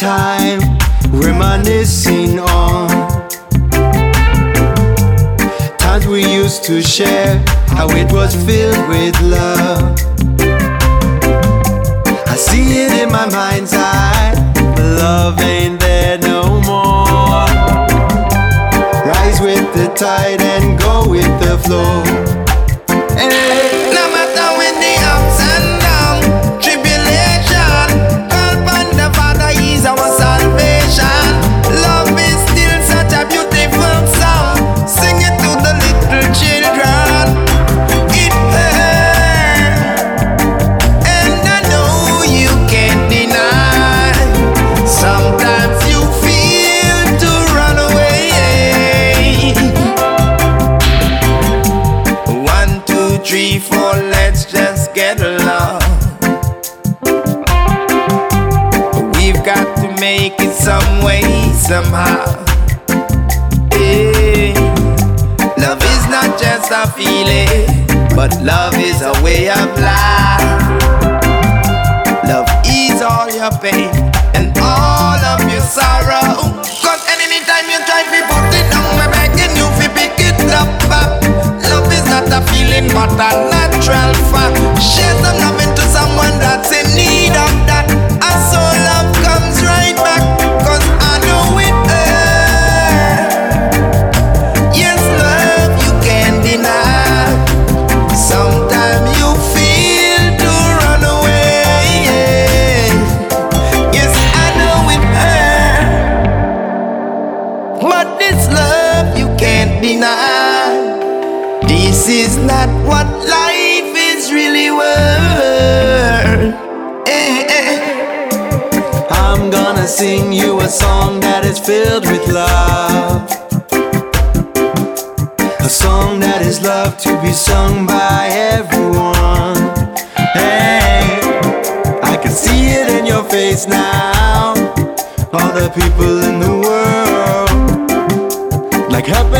Time, reminiscing on times we used to share, how it was filled with love. I see it in my mind's eye, but love ain't there no more. Rise with the tide and go with the flow. Some way, somehow. Yeah. Love is not just a feeling, but love is a way of life. Love ease all your pain and all of your sorrow. But this love you can't deny. This is not what life is really worth. Eh, eh. I'm gonna sing you a song that is filled with love. A song that is loved to be sung by everyone. Hey, I can see it in your face now. All the people in the world,